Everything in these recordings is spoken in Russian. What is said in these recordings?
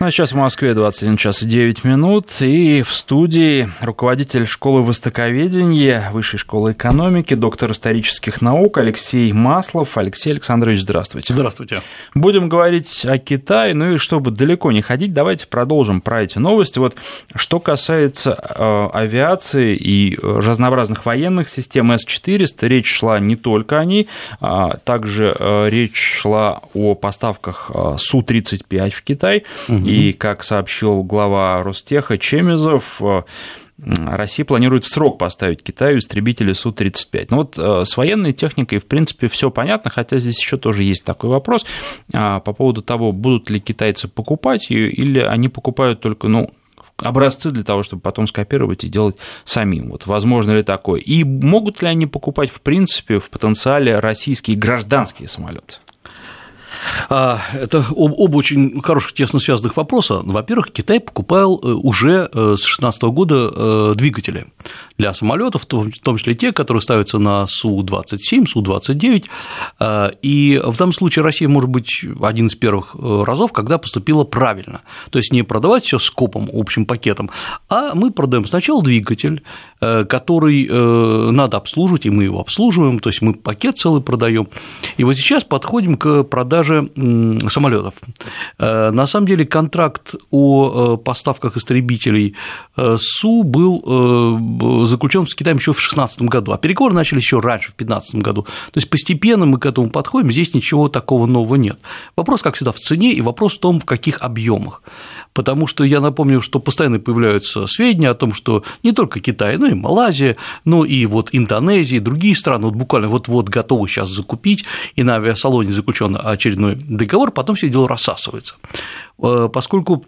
Ну, а сейчас в Москве 21 час и 9 минут, и в студии руководитель школы востоковедения, Высшей школы экономики, доктор исторических наук Алексей Маслов. Алексей Александрович, здравствуйте. Здравствуйте. Будем говорить о Китае, ну и чтобы далеко не ходить, давайте продолжим про эти новости. Вот что касается э, авиации и разнообразных военных систем С-400, речь шла не только о ней, а также э, речь шла о поставках э, Су-35 в Китай. Угу. И, как сообщил глава Ростеха Чемезов, э, Россия планирует в срок поставить Китаю истребители Су-35. Ну вот э, с военной техникой, в принципе, все понятно, хотя здесь еще тоже есть такой вопрос а, по поводу того, будут ли китайцы покупать ее, или они покупают только, ну, образцы для того, чтобы потом скопировать и делать самим. Вот возможно ли такое? И могут ли они покупать, в принципе, в потенциале российские гражданские самолеты? А, это оба очень хороших, тесно связанных вопроса. Во-первых, Китай покупал э, уже э, с 2016 года э, двигатели для самолетов, в том числе те, которые ставятся на Су-27, Су-29. И в данном случае Россия может быть один из первых разов, когда поступила правильно. То есть не продавать все скопом, общим пакетом, а мы продаем сначала двигатель, который надо обслуживать, и мы его обслуживаем, то есть мы пакет целый продаем. И вот сейчас подходим к продаже самолетов. Э, на самом деле контракт о э, поставках истребителей э, СУ был заключен с Китаем еще в 2016 году, а переговоры начали еще раньше, в 2015 году. То есть постепенно мы к этому подходим, здесь ничего такого нового нет. Вопрос, как всегда, в цене и вопрос в том, в каких объемах потому что я напомню, что постоянно появляются сведения о том, что не только Китай, но и Малайзия, но и вот Индонезия и другие страны вот буквально вот-вот готовы сейчас закупить, и на авиасалоне заключен очередной договор, потом все дело рассасывается. Э, поскольку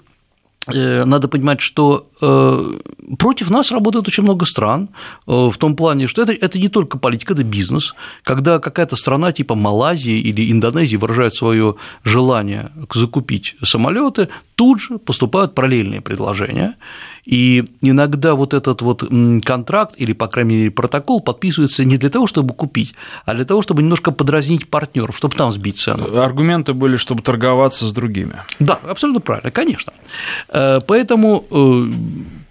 надо понимать, что э, против нас работает очень много стран, э, в том плане, что это, это не только политика, это бизнес. Когда какая-то страна типа Малайзии или Индонезии выражает свое желание закупить самолеты, тут же поступают параллельные предложения, и иногда вот этот вот контракт или, по крайней мере, протокол подписывается не для того, чтобы купить, а для того, чтобы немножко подразнить партнеров, чтобы там сбить цену. Аргументы были, чтобы торговаться с другими. Да, абсолютно правильно, конечно. Э, поэтому э,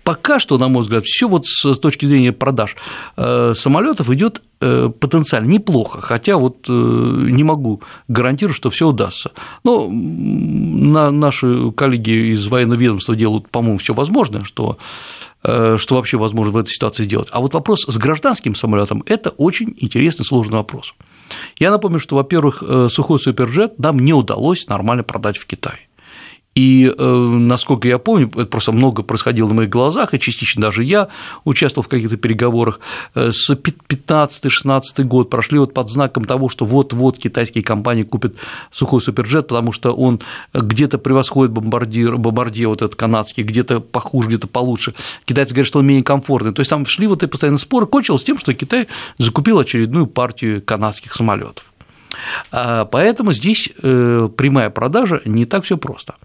пока что, на мой взгляд, все вот с точки зрения продаж э, самолетов идет э, потенциально неплохо, хотя вот э, не могу гарантировать, что все удастся. Но наши коллеги из военного ведомства делают, по-моему, все возможное, что что вообще возможно в этой ситуации сделать. А вот вопрос с гражданским самолетом – это очень интересный, сложный вопрос. Я напомню, что, во-первых, сухой суперджет нам не удалось нормально продать в Китае. И, э, насколько я помню, это просто много происходило на моих глазах, и частично даже я участвовал в каких-то переговорах. Э, с 15-16 год прошли вот под знаком того, что вот-вот китайские компании купят сухой суперджет, потому что он где-то превосходит бомбардир, бомбардир вот этот канадский, где-то похуже, где-то получше. Китайцы говорят, что он менее комфортный. То есть там шли вот эти постоянные споры, кончилось тем, что Китай закупил очередную партию канадских самолетов. А, поэтому здесь э, прямая продажа не так все просто.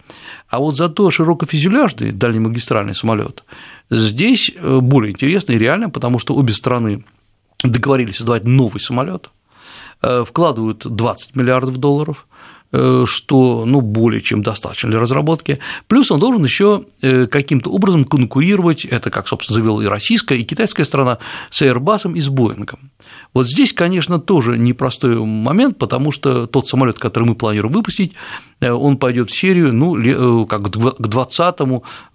А вот зато широкофюзеляжный дальнемагистральный самолет здесь э, более интересно и реально, потому что обе страны договорились создавать новый самолет, э, вкладывают 20 миллиардов долларов, что ну, более чем достаточно для разработки. Плюс он должен еще э, каким-то образом конкурировать, это, как, собственно, заявила и российская, и китайская страна, с Airbus и с Боингом. Вот здесь, конечно, тоже непростой момент, потому что тот самолет, который мы планируем выпустить, э, он пойдет в серию, ну, как к 2020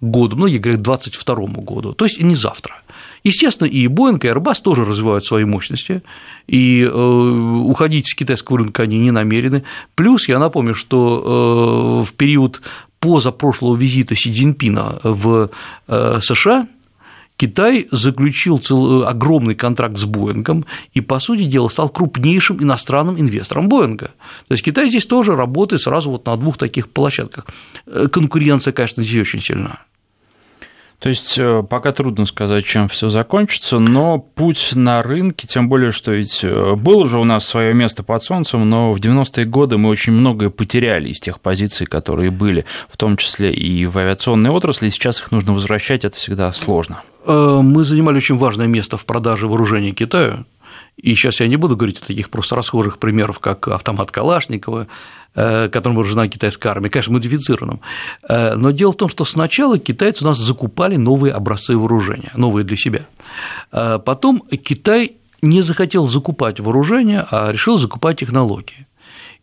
году, многие говорят, к 2022 году, то есть не завтра. Естественно, и Boeing, и Airbus тоже развивают свои мощности, и э, уходить с китайского рынка они не намерены. Плюс я напомню, что э, в период позапрошлого визита Си Цзиньпина в э, США Китай заключил огромный контракт с Боингом и, по сути дела, стал крупнейшим иностранным инвестором Боинга. То есть Китай здесь тоже работает сразу вот на двух таких площадках. Конкуренция, конечно, здесь очень сильна. То есть э, пока трудно сказать, чем все закончится, но путь на рынке, тем более, что ведь э, было уже у нас свое место под солнцем, но в 90-е годы мы очень многое потеряли из тех позиций, которые были, в том числе и в авиационной отрасли, и сейчас их нужно возвращать, это всегда сложно. Э, мы занимали очень важное место в продаже вооружений Китаю, И сейчас я не буду говорить о таких просто расхожих примерах, как автомат Калашникова, э, которым вооружена китайская армия, конечно, модифицированным. Э, но дело в том, что сначала китайцы у нас закупали новые образцы вооружения, новые для себя. Э, потом Китай не захотел закупать вооружение, а решил закупать технологии.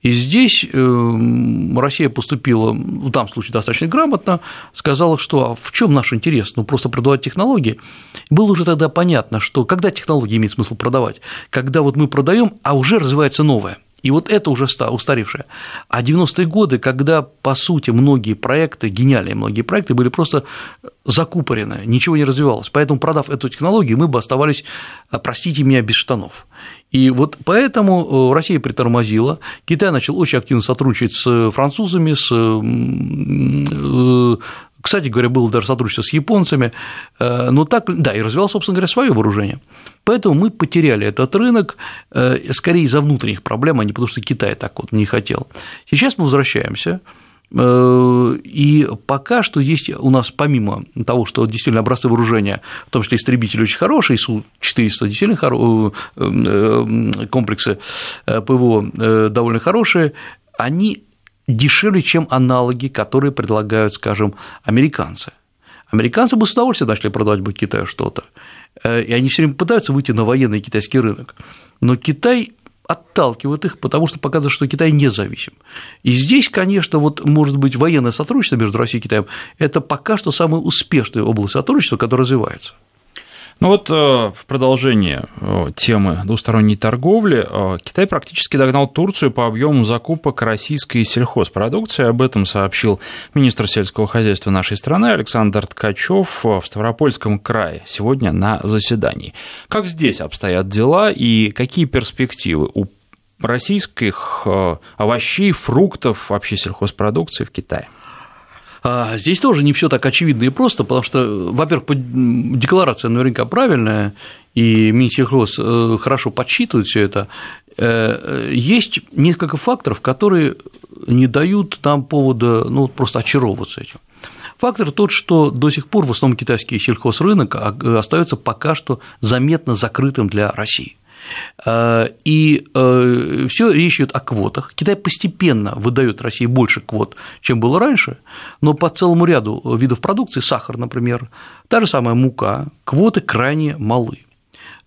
И здесь эм, Россия поступила, в данном случае достаточно грамотно, сказала, что а в чем наш интерес? Ну, просто продавать технологии. Было уже тогда понятно, что когда технологии имеет смысл продавать, когда вот мы продаем, а уже развивается новое. И вот это уже устаревшее. А 90-е годы, когда, по сути, многие проекты, гениальные многие проекты, были просто закупорены, ничего не развивалось. Поэтому, продав эту технологию, мы бы оставались, простите меня, без штанов. И вот поэтому э, Россия притормозила, Китай начал очень активно сотрудничать с французами, с э, кстати говоря, было даже сотрудничество с японцами, э, но так, да, и развивал, собственно говоря, свое вооружение. Поэтому мы потеряли этот рынок скорее из-за внутренних проблем, а не потому, что Китай так вот не хотел. Сейчас мы возвращаемся, Э, и пока что есть у нас, помимо того, что действительно образцы вооружения, в том числе истребители очень хорошие, Су-400 действительно хоро... Э, э, комплексы ПВО довольно хорошие, они дешевле, чем аналоги, которые предлагают, скажем, американцы. Американцы бы с удовольствием начали продавать бы Китаю что-то, и они все время пытаются выйти на военный китайский рынок. Но Китай отталкивает их, потому что показывает, что Китай независим. И здесь, конечно, вот может быть военное сотрудничество между Россией и Китаем – это пока что самая успешная область сотрудничества, которая развивается. Ну вот э, в продолжение э, темы двусторонней торговли э, Китай практически догнал Турцию по объему закупок российской сельхозпродукции. Об этом сообщил министр сельского хозяйства нашей страны Александр Ткачев в Ставропольском крае сегодня на заседании. Как здесь обстоят дела и какие перспективы у российских овощей, фруктов, вообще сельхозпродукции в Китае? А здесь тоже не все так очевидно и просто, потому что, во-первых, декларация наверняка правильная, и Минсельхоз э, хорошо подсчитывает все это. Э, есть несколько факторов, которые не дают нам повода ну, просто очаровываться этим. Фактор тот, что до сих пор в основном китайский сельхозрынок остается пока что заметно закрытым для России. Э, и э, все речь идет о квотах. Китай постепенно выдает России больше квот, чем было раньше, но по целому ряду видов продукции, сахар, например, та же самая мука, квоты крайне малы.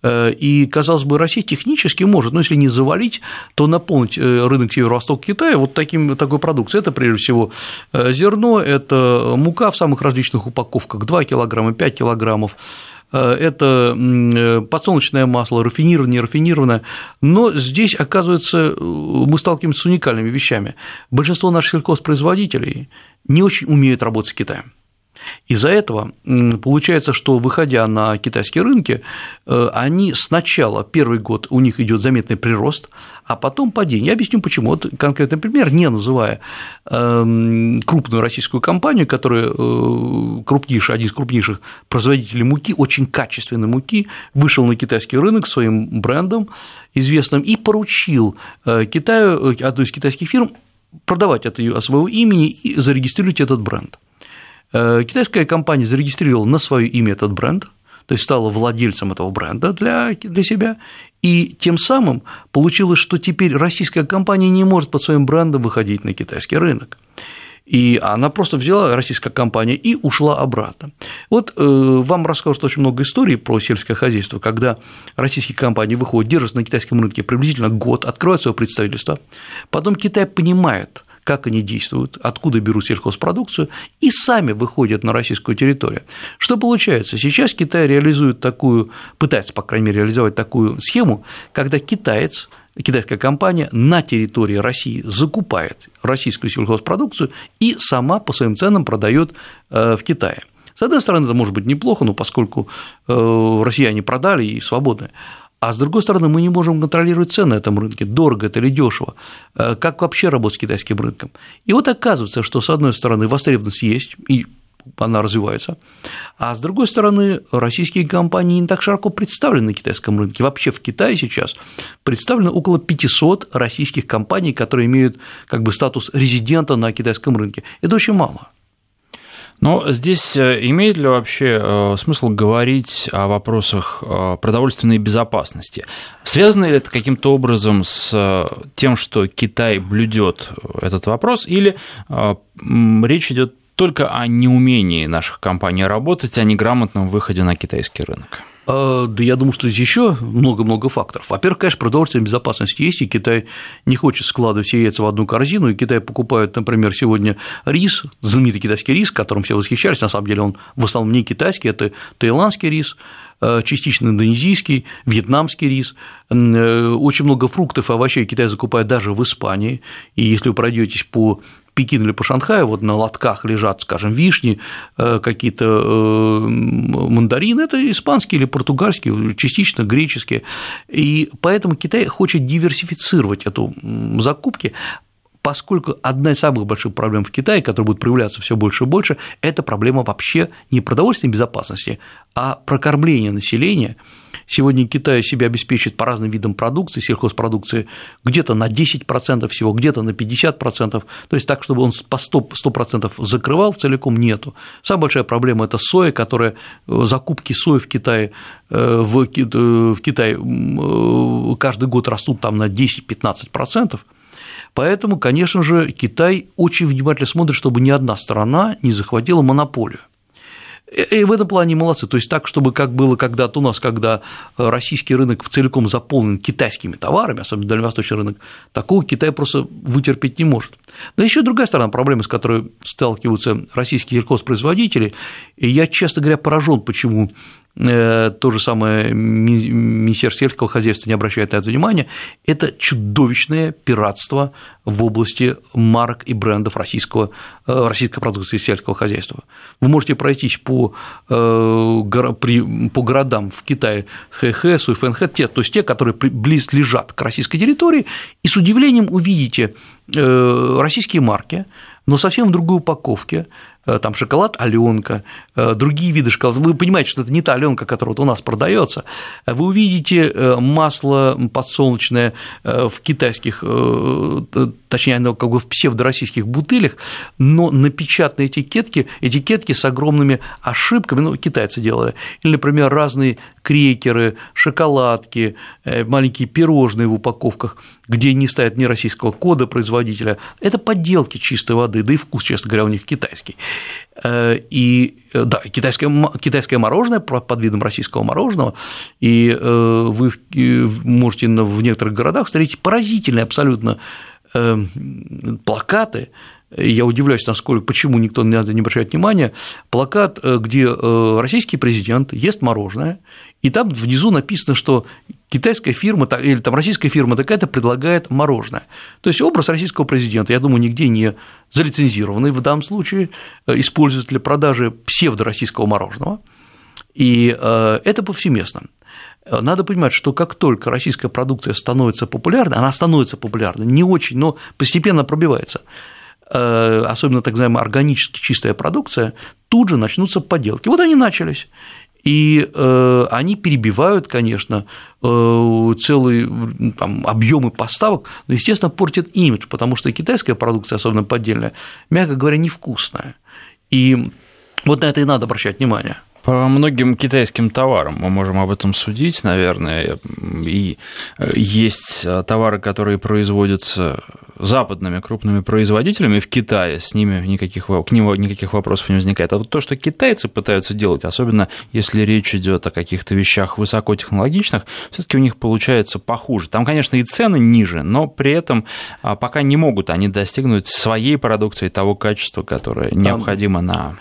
Э, и, казалось бы, Россия технически может, но если не завалить, то наполнить рынок северо-восток Китая вот таким, такой продукцией. Это, прежде всего, зерно, это мука в самых различных упаковках, 2 килограмма, 5 килограммов, это э, подсолнечное масло, рафинированное, нерафинированное, но здесь, оказывается, э, мы сталкиваемся с уникальными вещами. Большинство наших сельхозпроизводителей не очень умеют работать с Китаем. Из-за этого получается, что выходя на китайские рынки, э, они сначала первый год у них идет заметный прирост, а потом падение. Я объясню почему. Вот конкретный пример, не называя эм, крупную российскую компанию, которая э, крупнейшая, один из крупнейших производителей муки, очень качественной муки, вышел на китайский рынок своим брендом известным и поручил э, Китаю, одной из китайских фирм, продавать от, своего имени и зарегистрировать этот бренд. Э, китайская компания зарегистрировала на свое имя этот бренд, то есть стала владельцем этого бренда для, для себя, и тем самым получилось, что теперь российская компания не может под своим брендом выходить на китайский рынок. И она просто взяла российская компания и ушла обратно. Вот э, вам расскажут очень много историй про сельское хозяйство, когда российские компании выходят, держатся на китайском рынке приблизительно год, открывают свое представительство, потом Китай понимает, как они действуют, откуда берут сельхозпродукцию, и сами выходят на российскую территорию. Что получается? Сейчас Китай реализует такую, пытается, по крайней мере, реализовать такую схему, когда китаец китайская компания на территории России закупает российскую сельхозпродукцию и сама по своим ценам продает э, в Китае. С одной стороны, это может быть неплохо, но поскольку э, россияне продали и свободны, а с другой стороны, мы не можем контролировать цены на этом рынке, дорого это или дешево, э, как вообще работать с китайским рынком. И вот оказывается, что с одной стороны востребованность есть, и она развивается, а с другой стороны, российские компании не так широко представлены на китайском рынке. Вообще в Китае сейчас представлено около 500 российских компаний, которые имеют как бы статус резидента на китайском рынке. Это очень мало. Но здесь э, имеет ли вообще э, смысл говорить о вопросах э, продовольственной безопасности? Связано ли это каким-то образом с тем, что Китай блюдет этот вопрос, или речь идет только о неумении наших компаний работать, а не грамотном выходе на китайский рынок? А, да я думаю, что здесь еще много-много факторов. Во-первых, конечно, продовольственная безопасность есть, и Китай не хочет складывать все яйца в одну корзину, и Китай покупает, например, сегодня рис, знаменитый китайский рис, которым все восхищались, на самом деле он в основном не китайский, это таиландский рис, э, частично индонезийский, вьетнамский рис, э, очень много фруктов и овощей Китай закупает даже в Испании, и если вы пройдетесь по Пекин или по Шанхаю, вот на лотках лежат, скажем, вишни, э, какие-то э, мандарины, это испанские или португальские, частично греческие. И поэтому Китай хочет диверсифицировать эту закупки, поскольку одна из самых больших проблем в Китае, которая будет проявляться все больше и больше, это проблема вообще не продовольственной безопасности, а прокормления населения – Сегодня Китай себя обеспечит по разным видам продукции, сельхозпродукции, где-то на 10% всего, где-то на 50%, то есть так, чтобы он по 100%, 100% закрывал целиком, нету. Самая большая проблема – это соя, которая, э, закупки сои в Китае, э, в, э, в Китае каждый год растут там на 10-15%. Поэтому, конечно же, Китай очень внимательно смотрит, чтобы ни одна страна не захватила монополию. И в этом плане молодцы. То есть так, чтобы как было когда-то у нас, когда российский рынок целиком заполнен китайскими товарами, особенно дальневосточный рынок, такого Китай просто вытерпеть не может. Но еще другая сторона проблемы, с которой сталкиваются российские сельхозпроизводители, и я, честно говоря, поражен, почему Э, то же самое Министерство сельского хозяйства не обращает на это внимания, это чудовищное пиратство в области марок и брендов российского, э, российской продукции сельского хозяйства. Вы можете пройтись по, э, по городам в Китае Хэхэ, Суйфэнхэ, те, то есть те, которые близ лежат к российской территории, и с удивлением увидите российские марки, но совсем в другой упаковке, Э, там шоколад Аленка, э, другие виды шоколада. Вы понимаете, что это не та Аленка, которая вот у нас продается. Вы увидите э, масло подсолнечное в китайских, точнее, оно как бы в псевдороссийских бутылях, но на этикетке, этикетки с огромными ошибками, ну, китайцы делали, или, например, разные крекеры, шоколадки, маленькие пирожные в упаковках, где не стоят ни российского кода производителя, это подделки чистой воды, да и вкус, честно говоря, у них китайский. Э, и э, да, китайское, китайское мороженое под видом российского мороженого, и э, вы можете в некоторых городах встретить поразительные абсолютно плакаты, я удивляюсь, насколько, почему никто на это не обращает внимания, плакат, где российский президент ест мороженое, и там внизу написано, что китайская фирма или там российская фирма такая-то предлагает мороженое. То есть образ российского президента, я думаю, нигде не залицензированный в данном случае, э, используется для продажи псевдороссийского мороженого, и э, это повсеместно. Надо понимать, что как только российская продукция становится популярной, она становится популярной, не очень, но постепенно пробивается, э, особенно так называемая органически чистая продукция, тут же начнутся подделки. Вот они начались и э, они перебивают, конечно, э, целые объемы поставок, но, естественно, портят имидж, потому что китайская продукция, особенно поддельная, мягко говоря, невкусная. И вот на это и надо обращать внимание. По многим китайским товарам мы можем об этом судить, наверное, и э, есть э, товары, которые производятся западными крупными производителями в Китае, с ними никаких, к ним никаких вопросов не возникает. А вот то, что китайцы пытаются делать, особенно если речь идет о каких-то вещах высокотехнологичных, все-таки у них получается похуже. Там, конечно, и цены ниже, но при этом а, пока не могут они достигнуть своей продукции того качества, которое необходимо на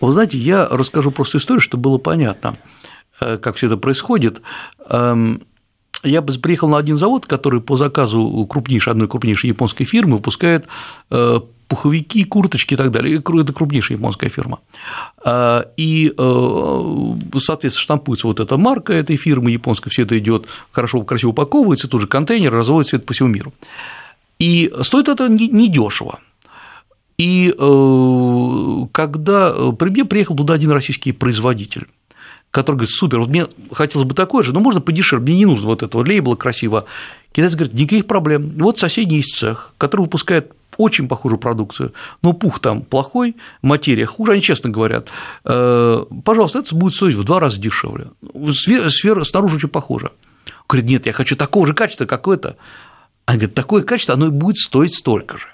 вы знаете, я расскажу просто историю, чтобы было понятно, э, как все это происходит. Эм, я приехал на один завод, который по заказу крупнейшей, одной крупнейшей японской фирмы выпускает э, пуховики, курточки и так далее. Это крупнейшая японская фирма. Э, и, соответственно, штампуется вот эта марка этой фирмы японской, все это идет хорошо, красиво упаковывается, тут же контейнер, разводится это по всему миру. И стоит это недешево. И э, когда э, при мне приехал туда один российский производитель, который говорит, супер, вот мне хотелось бы такое же, но можно подешевле, мне не нужно вот этого лейбла красиво. Китайцы говорят, никаких проблем. Вот соседний есть цех, который выпускает очень похожую продукцию, но пух там плохой, материя хуже, они честно говорят, э, пожалуйста, это будет стоить в два раза дешевле. Сфера снаружи очень похожа. Говорит, нет, я хочу такого же качества, как это. Они говорят, такое качество, оно и будет стоить столько же.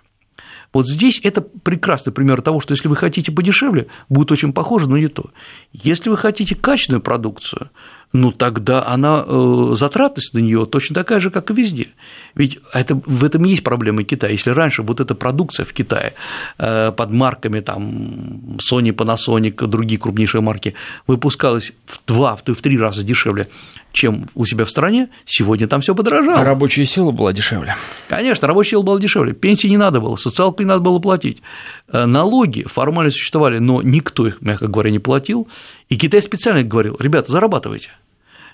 Вот здесь это прекрасный пример того, что если вы хотите подешевле, будет очень похоже, но не то. Если вы хотите качественную продукцию, ну тогда она э, затратность на нее точно такая же, как и везде. Ведь это, в этом и есть проблема Китая. Если раньше вот эта продукция в Китае э, под марками там Sony, Panasonic, другие крупнейшие марки выпускалась в два, в три раза дешевле, чем у себя в стране, сегодня там все подорожало. А рабочая сила была дешевле. Конечно, рабочая сила была дешевле, пенсии не надо было, социалку не надо было платить. Э, налоги формально существовали, но никто их, мягко говоря, не платил, и Китай специально говорил, ребята, зарабатывайте.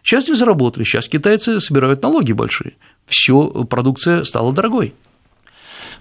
Сейчас не заработали, сейчас китайцы собирают налоги большие, все, продукция стала дорогой.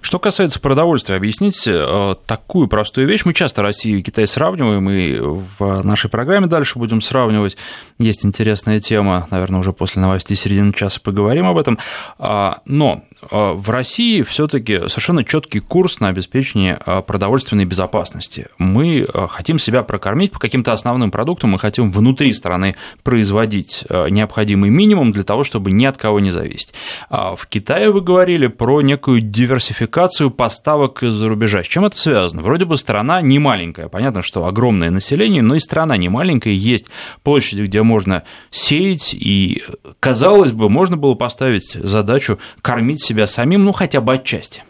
Что касается продовольствия, объясните э, такую простую вещь. Мы часто Россию и Китай сравниваем, и в нашей программе дальше будем сравнивать. Есть интересная тема, наверное, уже после новостей середины часа поговорим об этом. А, но в России все-таки совершенно четкий курс на обеспечение а, продовольственной безопасности. Мы а, хотим себя прокормить по каким-то основным продуктам, мы хотим внутри страны производить необходимый минимум для того, чтобы ни от кого не зависеть. В Китае вы говорили про некую диверсификацию поставок из-за рубежа. С чем это связано? Вроде бы страна не маленькая, понятно, что огромное население, но и страна не маленькая, есть площади, где можно сеять, и, казалось бы, можно было поставить задачу кормить себя самим, ну хотя бы отчасти?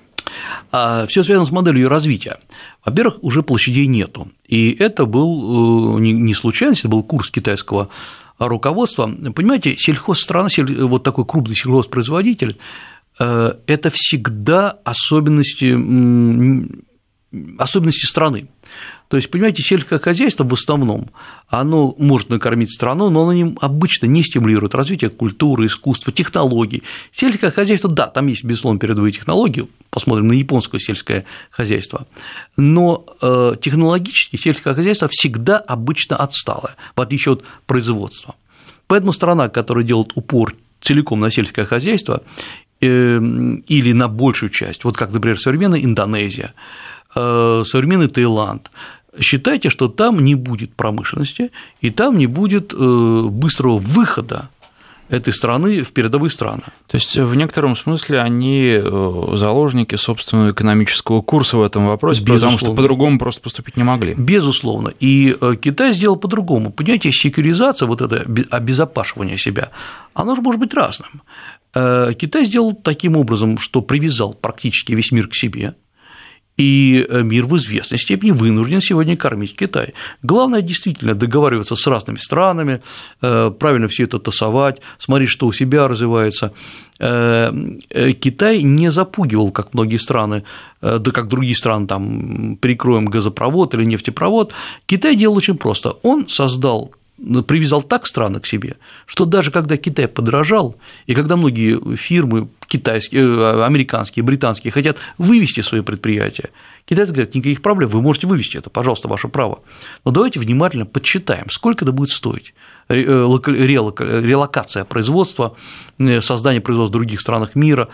А, Все связано с моделью развития. Во-первых, уже площадей нету. И это был э, не случайность, это был курс китайского руководства. Понимаете, сельхозстрана, вот такой крупный сельхозпроизводитель, э, это всегда особенности, особенности страны. То есть, понимаете, сельское хозяйство в основном, оно может накормить страну, но оно обычно не стимулирует развитие культуры, искусства, технологий. Сельское хозяйство, да, там есть, безусловно, передовые технологии, посмотрим на японское сельское хозяйство, но э, технологически сельское хозяйство всегда обычно отстало, в отличие от производства. Поэтому страна, которая делает упор целиком на сельское хозяйство э, или на большую часть, вот как, например, современная Индонезия, э, современный Таиланд, считайте, что там не будет промышленности, и там не будет э, быстрого выхода этой страны в передовые страны. То есть в некотором смысле они э, заложники собственного экономического курса в этом вопросе, Безусловно. потому что по-другому просто поступить не могли. Безусловно. И э, Китай сделал по-другому. Понимаете, секюризация, вот это обезопашивание себя, оно же может быть разным. Китай сделал таким образом, что привязал практически весь мир к себе, и э, мир в известной степени вынужден сегодня кормить Китай. Главное действительно договариваться с разными странами, э, правильно все это тасовать, смотреть, что у себя развивается. Э, Китай не запугивал, как многие страны, да как другие страны, там, прикроем газопровод или нефтепровод. Китай делал очень просто. Он создал привязал так страны к себе, что даже когда Китай подорожал, и когда многие фирмы китайские, э, американские, британские хотят вывести свои предприятия, китайцы говорят, никаких проблем, вы можете вывести это, пожалуйста, ваше право. Но давайте внимательно подсчитаем, сколько это будет стоить. Э, релокация производства, э, создание производства в других странах мира,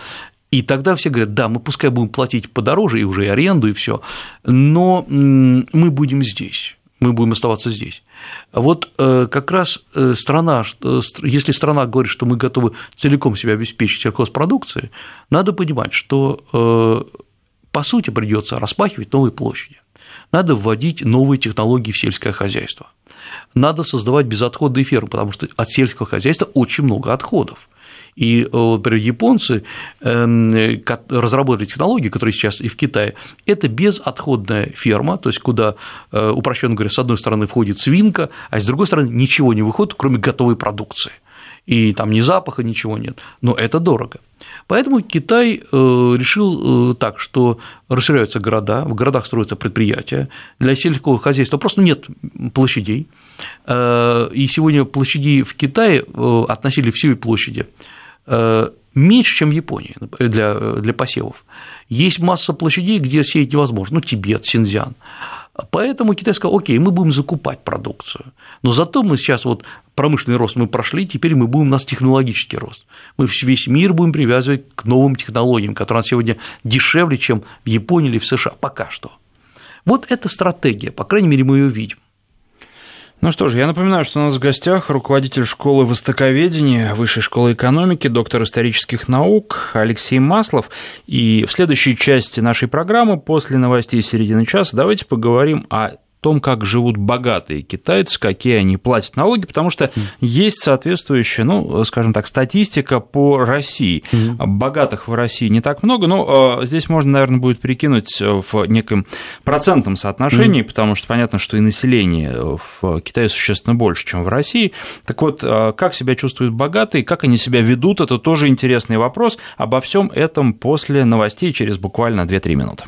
и тогда все говорят, да, мы пускай будем платить подороже, и уже и аренду, и все, но мы будем здесь мы будем оставаться здесь. Вот э, как раз э, страна, э, если страна говорит, что мы готовы целиком себя обеспечить сельхозпродукцией, надо понимать, что по сути придется распахивать новые площади, надо вводить новые технологии в сельское хозяйство, надо создавать безотходные фермы, потому что от сельского хозяйства очень много отходов. И, например, японцы эм, разработали технологию, которая сейчас и в Китае, это безотходная ферма, то есть куда, э, упрощенно говоря, с одной стороны входит свинка, а с другой стороны ничего не выходит, кроме готовой продукции. И там ни запаха, ничего нет, но это дорого. Поэтому Китай э, решил э, так, что расширяются города, в городах строятся предприятия, для сельского хозяйства просто нет площадей, и сегодня площади в Китае относили всей площади. Э, меньше, чем в Японии для, для посевов. Есть масса площадей, где сеять невозможно, ну, Тибет, Синьцзян. Поэтому Китай сказал, окей, мы будем закупать продукцию, но зато мы сейчас вот промышленный рост мы прошли, теперь мы будем, у нас технологический рост. Мы весь мир будем привязывать к новым технологиям, которые сегодня дешевле, чем в Японии или в США, пока что. Вот эта стратегия, по крайней мере, мы ее видим. Ну что ж, я напоминаю, что у нас в гостях руководитель школы востоковедения, Высшей школы экономики, доктор исторических наук Алексей Маслов. И в следующей части нашей программы, после новостей середины часа, давайте поговорим о том, как живут богатые китайцы, какие они платят налоги, потому что есть соответствующая, ну, скажем так, статистика по России. Mm-hmm. Богатых в России не так много, но э, здесь можно, наверное, будет прикинуть в неком процентном соотношении, mm-hmm. потому что понятно, что и население в Китае существенно больше, чем в России. Так вот, э, как себя чувствуют богатые, как они себя ведут, это тоже интересный вопрос. Обо всем этом после новостей через буквально 2-3 минуты.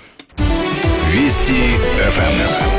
Вести ФМ.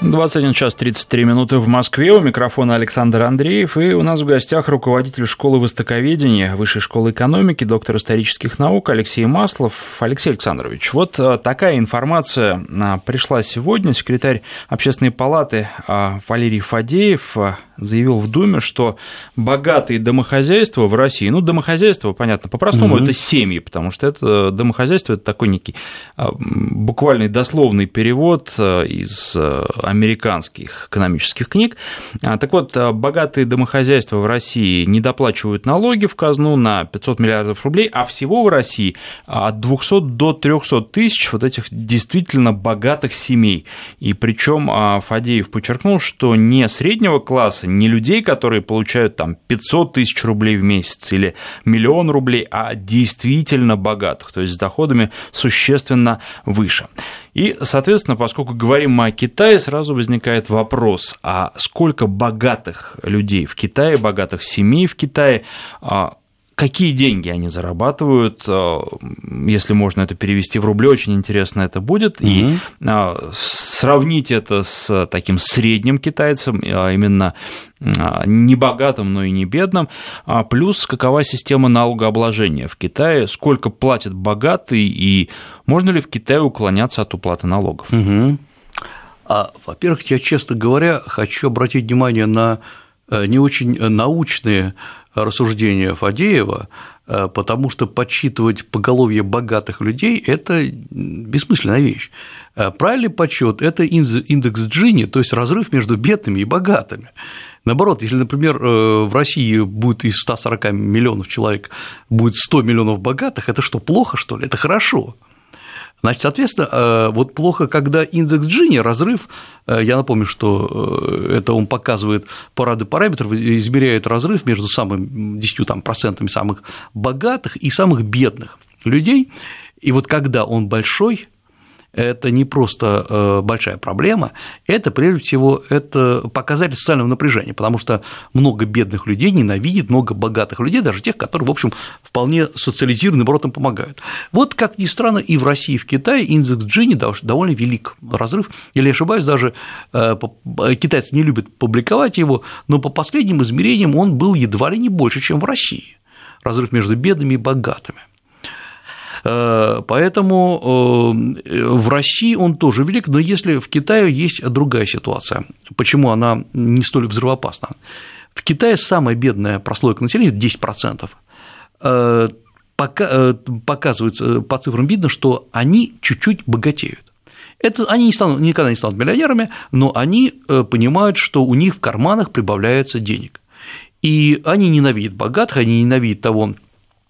21 час 33 минуты в Москве. У микрофона Александр Андреев. И у нас в гостях руководитель школы востоковедения, Высшей школы экономики, доктор исторических наук Алексей Маслов. Алексей Александрович, вот э, такая информация а, пришла сегодня. Секретарь Общественной палаты а, Валерий Фадеев а, заявил в Думе, что богатые домохозяйства в России, ну, домохозяйство, понятно, по-простому mm-hmm. это семьи, потому что это домохозяйство, это такой некий буквальный дословный перевод э, из э, американских экономических книг. А, так вот, э, богатые домохозяйства в России не доплачивают налоги в казну на 500 миллиардов рублей, а всего в России от 200 до 300 тысяч вот этих действительно богатых семей. И причем а, Фадеев подчеркнул, что не среднего класса, не людей, которые получают там 500 тысяч рублей в месяц или миллион рублей, а действительно богатых, то есть с доходами существенно выше. И, соответственно, поскольку говорим о Китае, сразу возникает вопрос, а сколько богатых людей в Китае, богатых семей в Китае, а какие деньги они зарабатывают, а, если можно это перевести в рубли, очень интересно это будет, угу. и а, сравнить это с таким средним китайцем, именно не богатым, но и не бедным, плюс какова система налогообложения в Китае, сколько платят богатые и можно ли в Китае уклоняться от уплаты налогов? Угу. А, во-первых, я, честно говоря, хочу обратить внимание на э, не очень научные рассуждения Фадеева, э, потому что подсчитывать поголовье богатых людей – это бессмысленная вещь. Э, правильный подсчет – это индекс Джини, то есть разрыв между бедными и богатыми. Наоборот, если, например, в России будет из 140 миллионов человек будет 100 миллионов богатых, это что, плохо, что ли? Это хорошо. Значит, соответственно, э, вот плохо, когда индекс Джини, разрыв, э, я напомню, что э, это он показывает по ряду параметров, измеряет разрыв между самыми 10 там, процентами самых богатых и самых бедных людей, и вот когда он большой, это не просто э, большая проблема, это прежде всего это показатель социального напряжения, потому что много бедных людей ненавидит много богатых людей, даже тех, которые, в общем, вполне социализированы, наоборот, им помогают. Вот, как ни странно, и в России, и в Китае индекс Джини довольно велик разрыв, или ошибаюсь, даже э, китайцы не любят публиковать его, но по последним измерениям он был едва ли не больше, чем в России разрыв между бедными и богатыми. Э, поэтому э, в России он тоже велик, но если в Китае есть другая ситуация, почему она не столь взрывоопасна. В Китае самая бедная прослойка населения – 10%. Э, показывается, по цифрам видно, что они чуть-чуть богатеют. Это, они не станут, никогда не станут миллионерами, но они понимают, что у них в карманах прибавляется денег. И они ненавидят богатых, они ненавидят того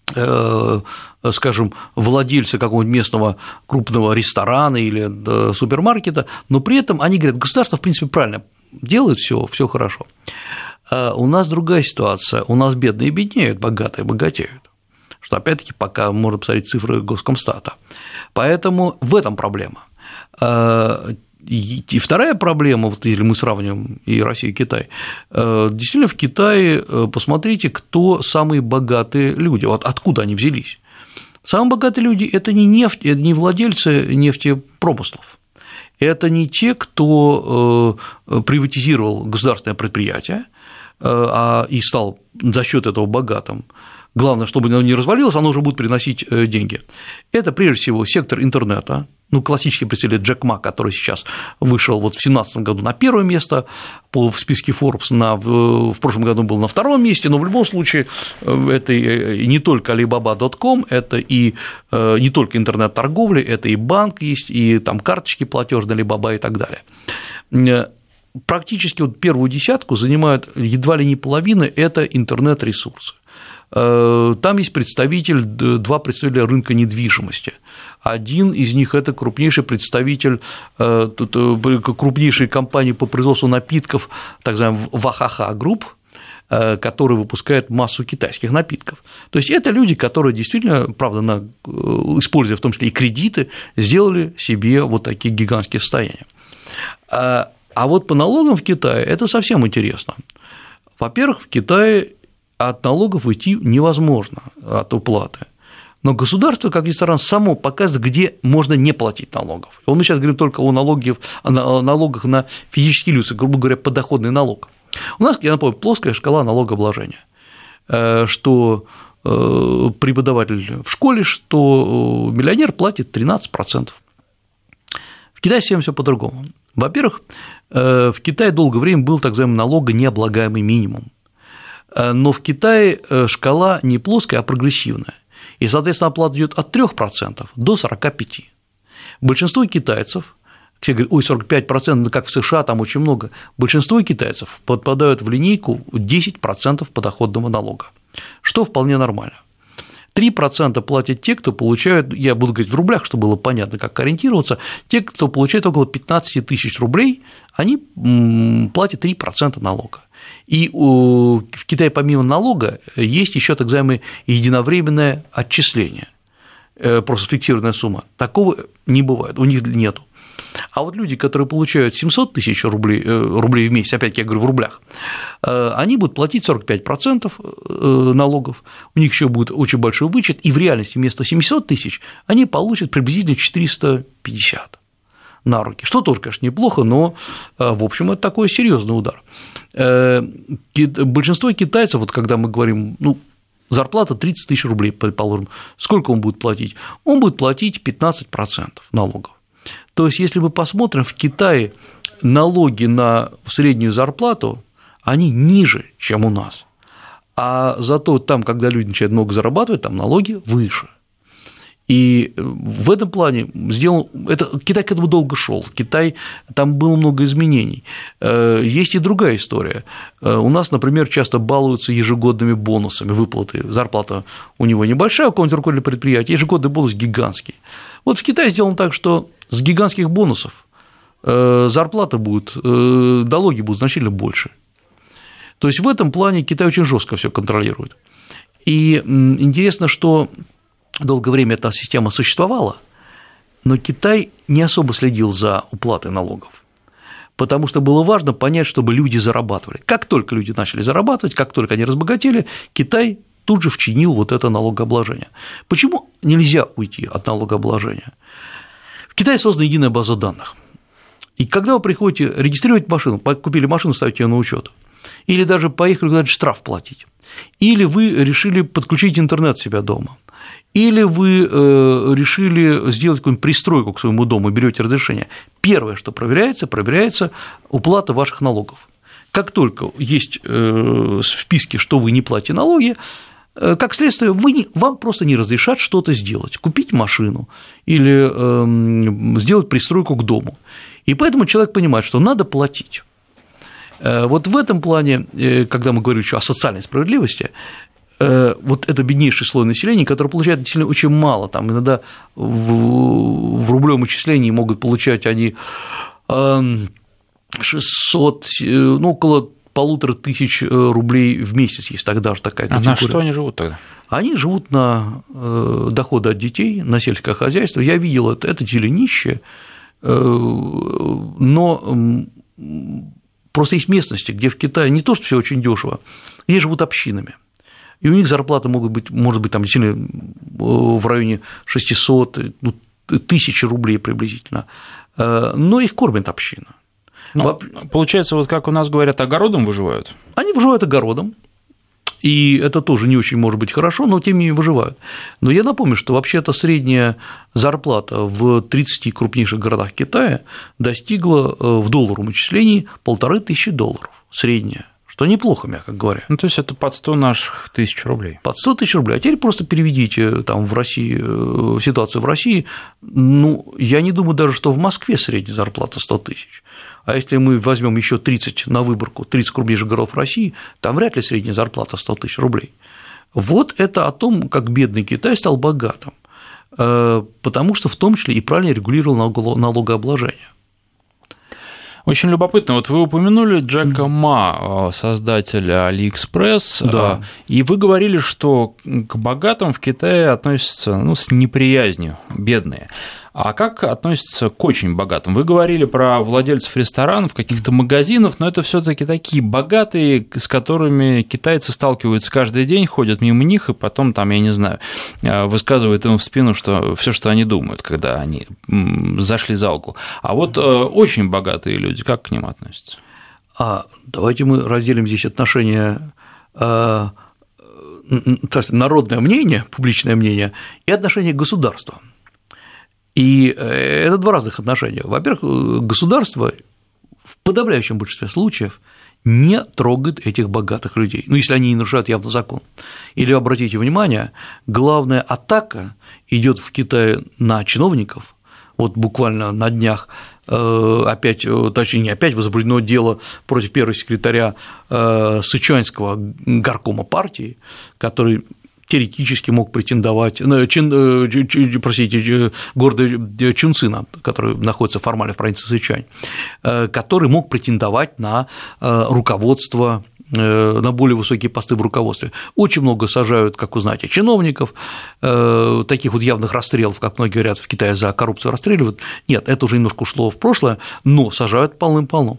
скажем, владельца какого-нибудь местного крупного ресторана или супермаркета, но при этом они говорят, государство, в принципе, правильно делает все, все хорошо. А у нас другая ситуация, у нас бедные беднеют, богатые богатеют что опять-таки пока можно посмотреть цифры Госкомстата. Поэтому в этом проблема. И вторая проблема, вот если мы сравним и Россию, и Китай, э, действительно в Китае э, посмотрите, кто самые богатые люди, вот откуда они взялись. Самые богатые люди – это не нефть, это не владельцы нефтепромыслов, это не те, кто э, приватизировал государственное предприятие а и стал за счет этого богатым. Главное, чтобы оно не развалилось, оно уже будет приносить деньги. Это прежде всего сектор интернета, ну, классический представитель Джек Ма, который сейчас вышел вот в 2017 году на первое место по, в списке Forbes, на, в, в прошлом году был на втором месте, но в любом случае э, это и не только Alibaba.com, это и э, не только интернет-торговля, это и банк есть, и там карточки платежные Alibaba и так далее. Э, практически вот первую десятку занимают едва ли не половина – это интернет-ресурсы. Там есть представитель, два представителя рынка недвижимости – один из них – это крупнейший представитель, э, э, крупнейшей компании по производству напитков, так называемый Wahaha Group, э, который выпускает массу китайских напитков. То есть это люди, которые действительно, правда, на, используя в том числе и кредиты, сделали себе вот такие гигантские состояния. А вот по налогам в Китае это совсем интересно. Во-первых, в Китае от налогов уйти невозможно, от уплаты. Но государство, как ни странно, само показывает, где можно не платить налогов. Мы сейчас говорим только о налогах, о налогах на физические лица, грубо говоря, подоходный налог. У нас, я напомню, плоская шкала налогообложения, э, что э, преподаватель в школе, что миллионер платит 13%. В Китае всем все по-другому. Во-первых, э, в Китае долгое время был так называемый налогонеоблагаемый минимум. Но в Китае шкала не плоская, а прогрессивная и, соответственно, оплата идет от 3% до 45%. Большинство китайцев, все говорят, ой, 45%, ну как в США, там очень много, большинство китайцев подпадают в линейку 10% подоходного налога, что вполне нормально. 3% платят те, кто получают, я буду говорить в рублях, чтобы было понятно, как ориентироваться, те, кто получает около 15 тысяч рублей, они платят 3% налога. И в Китае помимо налога есть еще так называемое единовременное отчисление, э, просто фиксированная сумма. Такого не бывает, у них нету. А вот люди, которые получают 700 тысяч рублей, э, рублей в месяц, опять я говорю в рублях, э, они будут платить 45% налогов, у них еще будет очень большой вычет, и в реальности вместо 700 тысяч они получат приблизительно 450 на руки, что тоже, конечно, неплохо, но, в общем, это такой серьезный удар. Э, большинство китайцев, вот когда мы говорим, ну, зарплата 30 тысяч рублей, предположим, сколько он будет платить? Он будет платить 15% налогов. То есть, если мы посмотрим, в Китае налоги на среднюю зарплату, они ниже, чем у нас. А зато там, когда люди начинают много зарабатывать, там налоги выше. И в этом плане сделал, это, Китай к этому долго шел, Китай, там было много изменений. Э, есть и другая история. Э, у нас, например, часто балуются ежегодными бонусами выплаты. Зарплата у него небольшая, у какого-нибудь руководителя предприятия, ежегодный бонус гигантский. Вот в Китае сделано так, что с гигантских бонусов э, зарплата будет, налоги будут значительно больше. То есть в этом плане Китай очень жестко все контролирует. И интересно, что долгое время эта система существовала, но Китай не особо следил за уплатой налогов, потому что было важно понять, чтобы люди зарабатывали. Как только люди начали зарабатывать, как только они разбогатели, Китай тут же вчинил вот это налогообложение. Почему нельзя уйти от налогообложения? В Китае создана единая база данных. И когда вы приходите регистрировать машину, купили машину, ставите ее на учет, или даже поехали куда-то штраф платить, или вы решили подключить интернет себя дома – или вы э, решили сделать какую-нибудь пристройку к своему дому, берете разрешение. Первое, что проверяется, проверяется уплата ваших налогов. Как только есть э, в списке, что вы не платите налоги, э, как следствие, вы не, вам просто не разрешат что-то сделать, купить машину или э, сделать пристройку к дому. И поэтому человек понимает, что надо платить. Вот в этом плане, когда мы говорим еще о социальной справедливости, Э, вот это беднейший слой населения, который получает действительно очень мало, там иногда в, в рублевом исчислении могут получать они 600, э, ну, около полутора тысяч э, рублей в месяц есть тогда же такая категория. А на что они живут тогда? Они живут на доходы от детей, на сельское хозяйство. Я видел это, это нищие, но просто есть местности, где в Китае не то, что все очень дешево, где живут общинами – и у них зарплаты могут быть, может быть, там действительно э, в районе 600, ну, тысячи рублей приблизительно, э, но их кормит община. Ну, получается, вот как у нас говорят, огородом выживают? Они выживают огородом, и это тоже не очень может быть хорошо, но тем не менее выживают. Но я напомню, что вообще-то средняя зарплата в 30 крупнейших городах Китая достигла э, в долларовом исчислении полторы тысячи долларов, средняя что неплохо, мягко говоря. Ну, то есть это под 100 наших тысяч рублей. Под 100 тысяч рублей. А теперь просто переведите там в России, э, ситуацию в России. Ну, я не думаю даже, что в Москве средняя зарплата 100 тысяч. А если мы возьмем еще 30 на выборку, 30 крупнейших городов России, там вряд ли средняя зарплата 100 тысяч рублей. Вот это о том, как бедный Китай стал богатым, э, потому что в том числе и правильно регулировал налогообложение. Очень любопытно. Вот вы упомянули Джека Ма, создателя AliExpress, да. и вы говорили, что к богатым в Китае относятся ну, с неприязнью, бедные. А как относится к очень богатым? Вы говорили про владельцев ресторанов, каких-то магазинов, но это все-таки такие богатые, с которыми китайцы сталкиваются каждый день, ходят мимо них, и потом там, я не знаю, э, высказывают им в спину, что все, что они думают, когда они зашли за угол. А вот э, очень богатые люди, как к ним относятся? А давайте мы разделим здесь отношения э, народное мнение, публичное мнение и отношение государства. И э, это два разных отношения. Во-первых, э, государство в подавляющем большинстве случаев не трогает этих богатых людей, ну, если они не нарушают явно закон. Или обратите внимание, главная атака идет в Китае на чиновников, вот буквально на днях э, опять, точнее, не опять возбуждено дело против первого секретаря Сычуанского горкома партии, который теоретически мог претендовать, чин, э, простите, города Чунцина, который находится формально в провинции Сычань, э, который мог претендовать на э, руководство на более высокие посты в руководстве. Очень много сажают, как вы знаете, чиновников, таких вот явных расстрелов, как многие говорят, в Китае за коррупцию расстреливают. Нет, это уже немножко ушло в прошлое, но сажают полным-полно.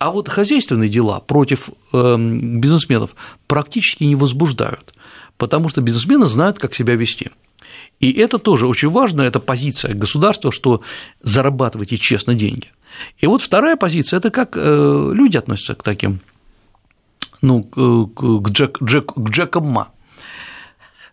А вот хозяйственные дела против бизнесменов практически не возбуждают потому что бизнесмены знают, как себя вести. И это тоже очень важно, это позиция государства, что зарабатывайте честно деньги. И вот вторая позиция – это как э, люди относятся к таким, ну, к, Джек, Джек, к Джекам Ма.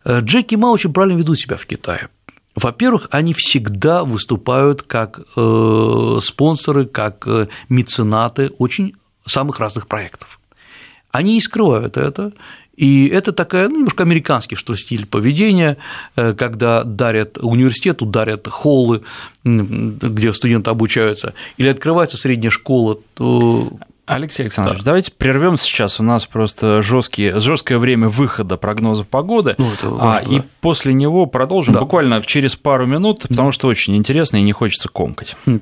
Э, Джеки Ма очень правильно ведут себя в Китае. Во-первых, они всегда выступают как э, спонсоры, как меценаты очень самых разных проектов. Они не скрывают это, и это такая, ну, немножко американский, что стиль поведения, э, когда дарят университету, дарят холлы, где студенты обучаются, или открывается средняя школа, то Алексей Александрович, да. давайте прервем сейчас. У нас просто жесткие, жесткое время выхода прогноза погоды. Ну, это важно, а, да. И после него продолжим да. буквально через пару минут, потому что очень интересно и не хочется комкать. Хм.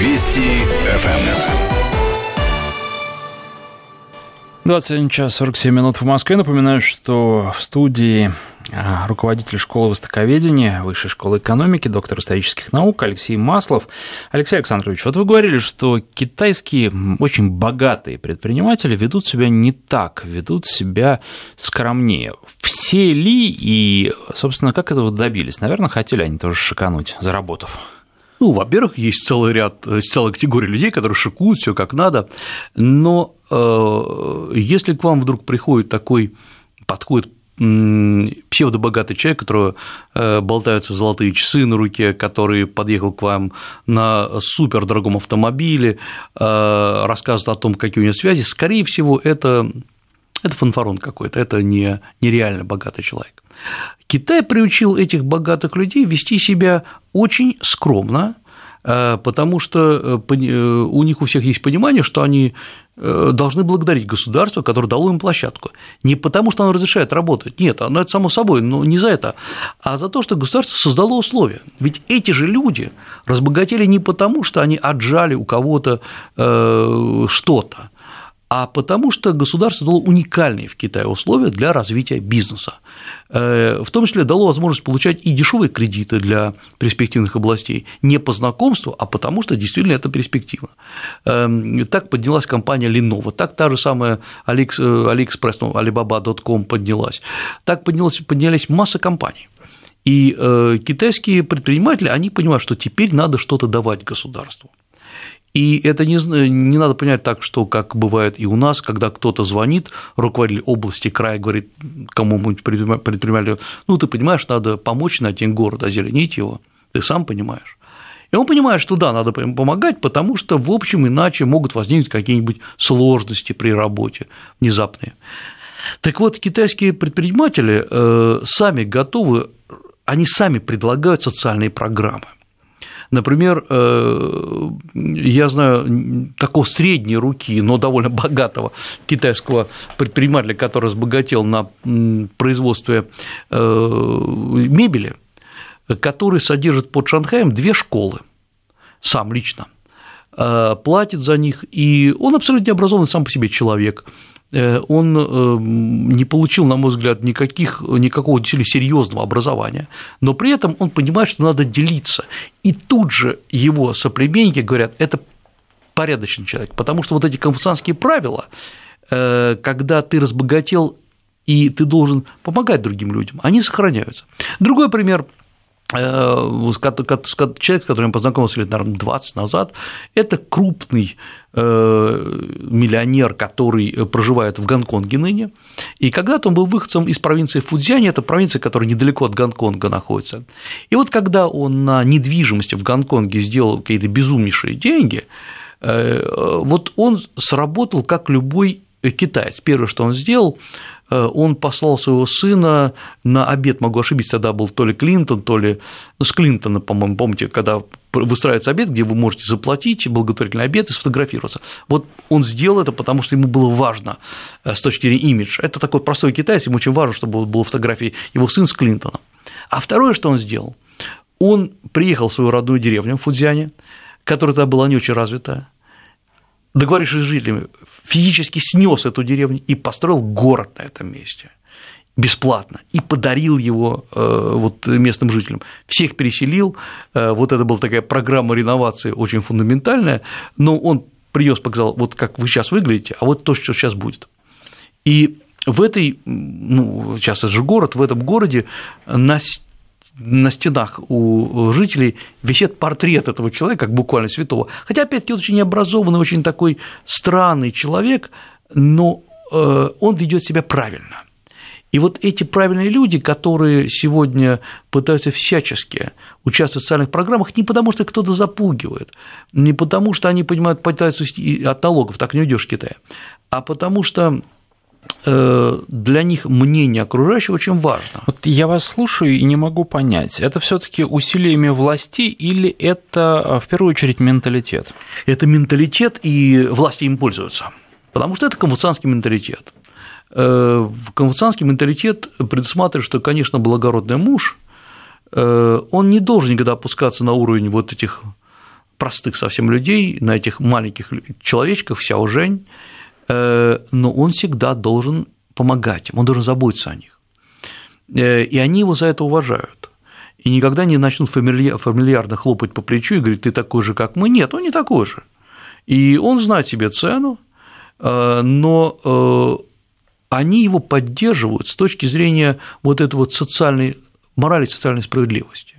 Вести ФМ. 21 час 47 минут в Москве. Напоминаю, что в студии а, руководитель школы востоковедения, Высшей школы экономики, доктор исторических наук Алексей Маслов. Алексей Александрович, вот вы говорили, что китайские очень богатые предприниматели ведут себя не так, ведут себя скромнее. Все ли и, собственно, как этого добились? Наверное, хотели они тоже шикануть, заработав. Ну, во-первых, есть целый ряд, целая категория людей, которые шикуют все как надо, но э, если к вам вдруг приходит такой, подходит псевдобогатый человек, которого э, болтаются золотые часы на руке, который подъехал к вам на супердорогом автомобиле, э, рассказывает о том, какие у него связи, скорее всего, это, это фанфарон какой-то, это не, нереально богатый человек. Китай приучил этих богатых людей вести себя очень скромно, э, потому что э, э, у них у всех есть понимание, что они должны благодарить государство, которое дало им площадку. Не потому, что оно разрешает работать, нет, оно это само собой, но не за это, а за то, что государство создало условия. Ведь эти же люди разбогатели не потому, что они отжали у кого-то что-то, а потому что государство дало уникальные в Китае условия для развития бизнеса. Э, в том числе дало возможность получать и дешевые кредиты для перспективных областей, не по знакомству, а потому что действительно это перспектива. Эм, так поднялась компания Lenovo, так та же самая AliExpress, ну, Alibaba.com поднялась, так поднялась, поднялись масса компаний. И э, китайские предприниматели, они понимают, что теперь надо что-то давать государству. И это не, не надо понять так, что как бывает и у нас, когда кто-то звонит, руководитель области, края, говорит кому-нибудь предпринимателю, ну, ты понимаешь, надо помочь на день города, озеленить его, ты сам понимаешь. И он понимает, что да, надо помогать, потому что, в общем, иначе могут возникнуть какие-нибудь сложности при работе внезапные. Так вот, китайские предприниматели э, сами готовы, они сами предлагают социальные программы. Например, э, я знаю такого средней руки, но довольно богатого китайского предпринимателя, который разбогател на производстве э, мебели, который содержит под Шанхаем две школы, сам лично, э, платит за них, и он абсолютно необразованный сам по себе человек, он э, не получил, на мой взгляд, никаких, никакого действительно серьезного образования, но при этом он понимает, что надо делиться. И тут же его соплеменники говорят, это порядочный человек, потому что вот эти конфуцианские правила, э, когда ты разбогател и ты должен помогать другим людям, они сохраняются. Другой пример человек, с которым я познакомился лет, наверное, 20 назад, это крупный э, миллионер, который проживает в Гонконге ныне, и когда-то он был выходцем из провинции Фудзянь, это провинция, которая недалеко от Гонконга находится. И вот когда он на недвижимости в Гонконге сделал какие-то безумнейшие деньги, э, вот он сработал как любой китаец. Первое, что он сделал, Э, он послал своего сына на обед, могу ошибиться, тогда был то ли Клинтон, то ли ну, с Клинтона, по-моему, помните, когда выстраивается обед, где вы можете заплатить благотворительный обед и сфотографироваться. Вот он сделал это, потому что ему было важно э, с точки зрения имидж. Это такой простой китаец, ему очень важно, чтобы была фотография его сын с Клинтоном. А второе, что он сделал, он приехал в свою родную деревню в Фудзяне, которая тогда была не очень развитая, договорившись с жителями, физически снес эту деревню и построил город на этом месте бесплатно и подарил его э, вот местным жителям. Всех переселил, э, вот это была такая программа реновации очень фундаментальная, но он принес, показал, вот как вы сейчас выглядите, а вот то, что сейчас будет. И в этой, ну, сейчас это же город, в этом городе на на стенах у жителей висит портрет этого человека, как буквально святого. Хотя, опять-таки, он очень необразованный, очень такой странный человек, но э, он ведет себя правильно. И вот эти правильные люди, которые сегодня пытаются всячески участвовать в социальных программах, не потому что кто-то запугивает, не потому что они понимают, пытаются от налогов, так не уйдешь в Китае, а потому что для них мнение окружающего очень важно. Вот я вас слушаю и не могу понять, это все таки усилиями власти или это э, в первую очередь менталитет? Это менталитет, и власти им пользуются, потому что это конфуцианский менталитет. Э, конфуцианский менталитет предусматривает, что, конечно, благородный муж, он не должен никогда опускаться на уровень вот этих простых совсем людей, на этих маленьких человечков, вся Жень, Э, но он всегда должен помогать им, он должен заботиться о них. Э, и они его за это уважают. И никогда не начнут фамильярно хлопать по плечу и говорить, ты такой же, как мы. Нет, он не такой же. И он знает себе цену, э, но они его поддерживают с точки зрения вот этой вот социальной, морали социальной справедливости.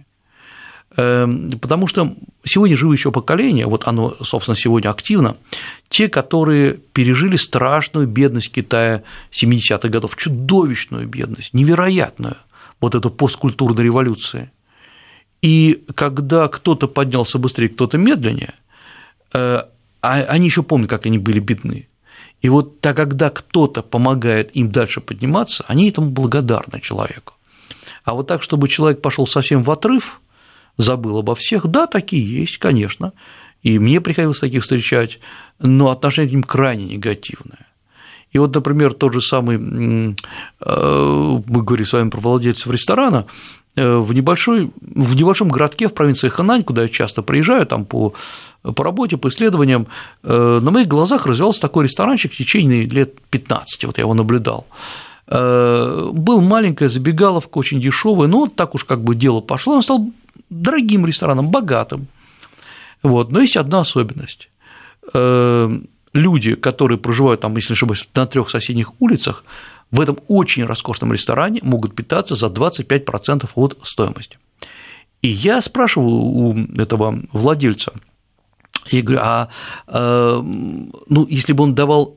Эм, потому что сегодня живущее поколение, вот оно, собственно, сегодня активно, те, которые пережили страшную бедность Китая 70-х годов, чудовищную бедность, невероятную, вот эту посткультурной революции. И когда кто-то поднялся быстрее, кто-то медленнее, э, а они еще помнят, как они были бедны. И вот так, когда кто-то помогает им дальше подниматься, они этому благодарны человеку. А вот так, чтобы человек пошел совсем в отрыв – забыл обо всех. Да, такие есть, конечно, и мне приходилось таких встречать, но отношение к ним крайне негативное. И вот, например, тот же самый, э, мы говорили с вами про владельцев ресторана, э, в, небольшой, в небольшом городке в провинции Ханань, куда я часто приезжаю там по, по работе, по исследованиям, э, на моих глазах развивался такой ресторанчик в течение лет 15, вот я его наблюдал. Был маленькая забегаловка, очень дешевая, но так уж как бы дело пошло, он стал дорогим рестораном, богатым. Вот. Но есть одна особенность. Э, люди, которые проживают там, если не ошибаюсь, на трех соседних улицах, в этом очень роскошном ресторане могут питаться за 25% от стоимости. И я спрашиваю у этого владельца Я говорю, а, а ну, если бы он давал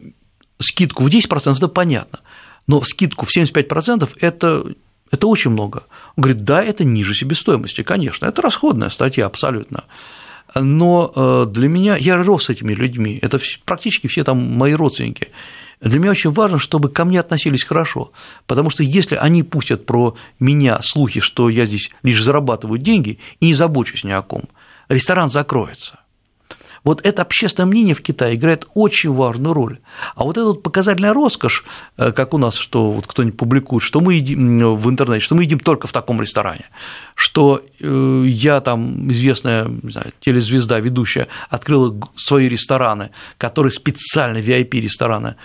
скидку в 10%, это понятно, но скидку в 75% это это очень много. Он говорит, да, это ниже себестоимости, конечно, это расходная статья абсолютно. Но э, для меня, я рос с этими людьми, это практически все там мои родственники. Для меня очень важно, чтобы ко мне относились хорошо, потому что если они пустят про меня слухи, что я здесь лишь зарабатываю деньги и не забочусь ни о ком, ресторан закроется. Вот это общественное мнение в Китае играет очень важную роль. А вот эта вот показательная роскошь, э, как у нас, что вот кто-нибудь публикует, что мы едим в интернете, что мы едим только в таком ресторане, что э, я там известная не знаю, телезвезда, ведущая, открыла свои рестораны, которые специально VIP-рестораны,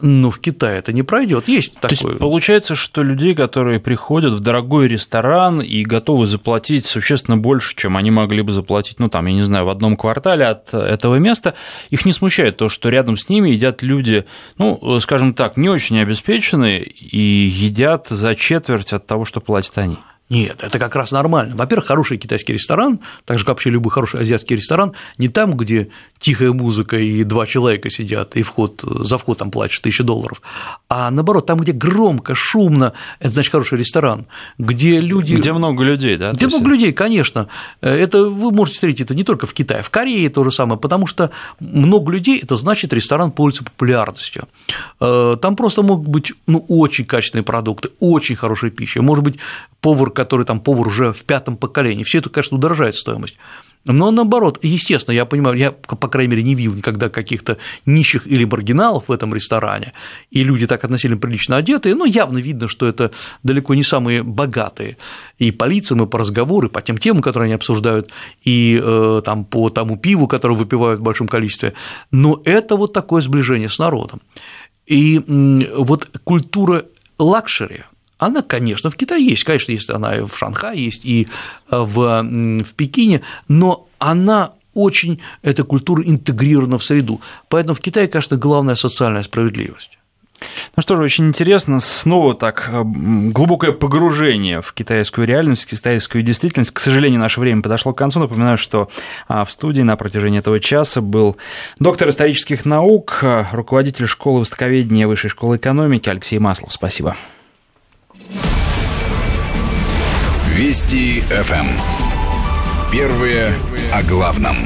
ну, в Китае это не пройдет. Есть То такое. Есть, получается, что людей, которые приходят в дорогой ресторан и готовы заплатить существенно больше, чем они могли бы заплатить, ну, там, я не знаю, в одном квартале от этого места, их не смущает то, что рядом с ними едят люди, ну, скажем так, не очень обеспеченные и едят за четверть от того, что платят они. Нет, это как раз нормально. Во-первых, хороший китайский ресторан, так же как вообще любой хороший азиатский ресторан, не там, где тихая музыка и два человека сидят, и вход, за вход там платишь тысячу долларов, а наоборот, там, где громко, шумно, это значит хороший ресторан, где люди… Где много людей, да? Где много людей, конечно. Это вы можете встретить это не только в Китае, в Корее то же самое, потому что много людей – это значит ресторан пользуется популярностью. Э, там просто могут быть ну, очень качественные продукты, очень хорошая пища, может быть, повар, который там повар уже в пятом поколении. Все это, конечно, удорожает стоимость. Но наоборот, естественно, я понимаю, я, по крайней мере, не видел никогда каких-то нищих или маргиналов в этом ресторане, и люди так относительно прилично одетые, но явно видно, что это далеко не самые богатые. И по лицам, и по разговору, и по тем темам, которые они обсуждают, и э, там, по тому пиву, которое выпивают в большом количестве. Но это вот такое сближение с народом. И вот культура luxury, она, конечно, в Китае есть, конечно, есть она и в Шанхае есть, и э, в, в Пекине, но она очень, эта культура интегрирована в среду. Поэтому в Китае, конечно, главная социальная справедливость. Ну что же, очень интересно, снова так э, глубокое погружение в китайскую реальность, в китайскую действительность. К сожалению, наше время подошло к концу. Напоминаю, что а, в студии на протяжении этого часа был доктор исторических наук, э, руководитель школы востоковедения Высшей школы экономики Алексей Маслов. Спасибо. Вести ФМ. Первые о главном.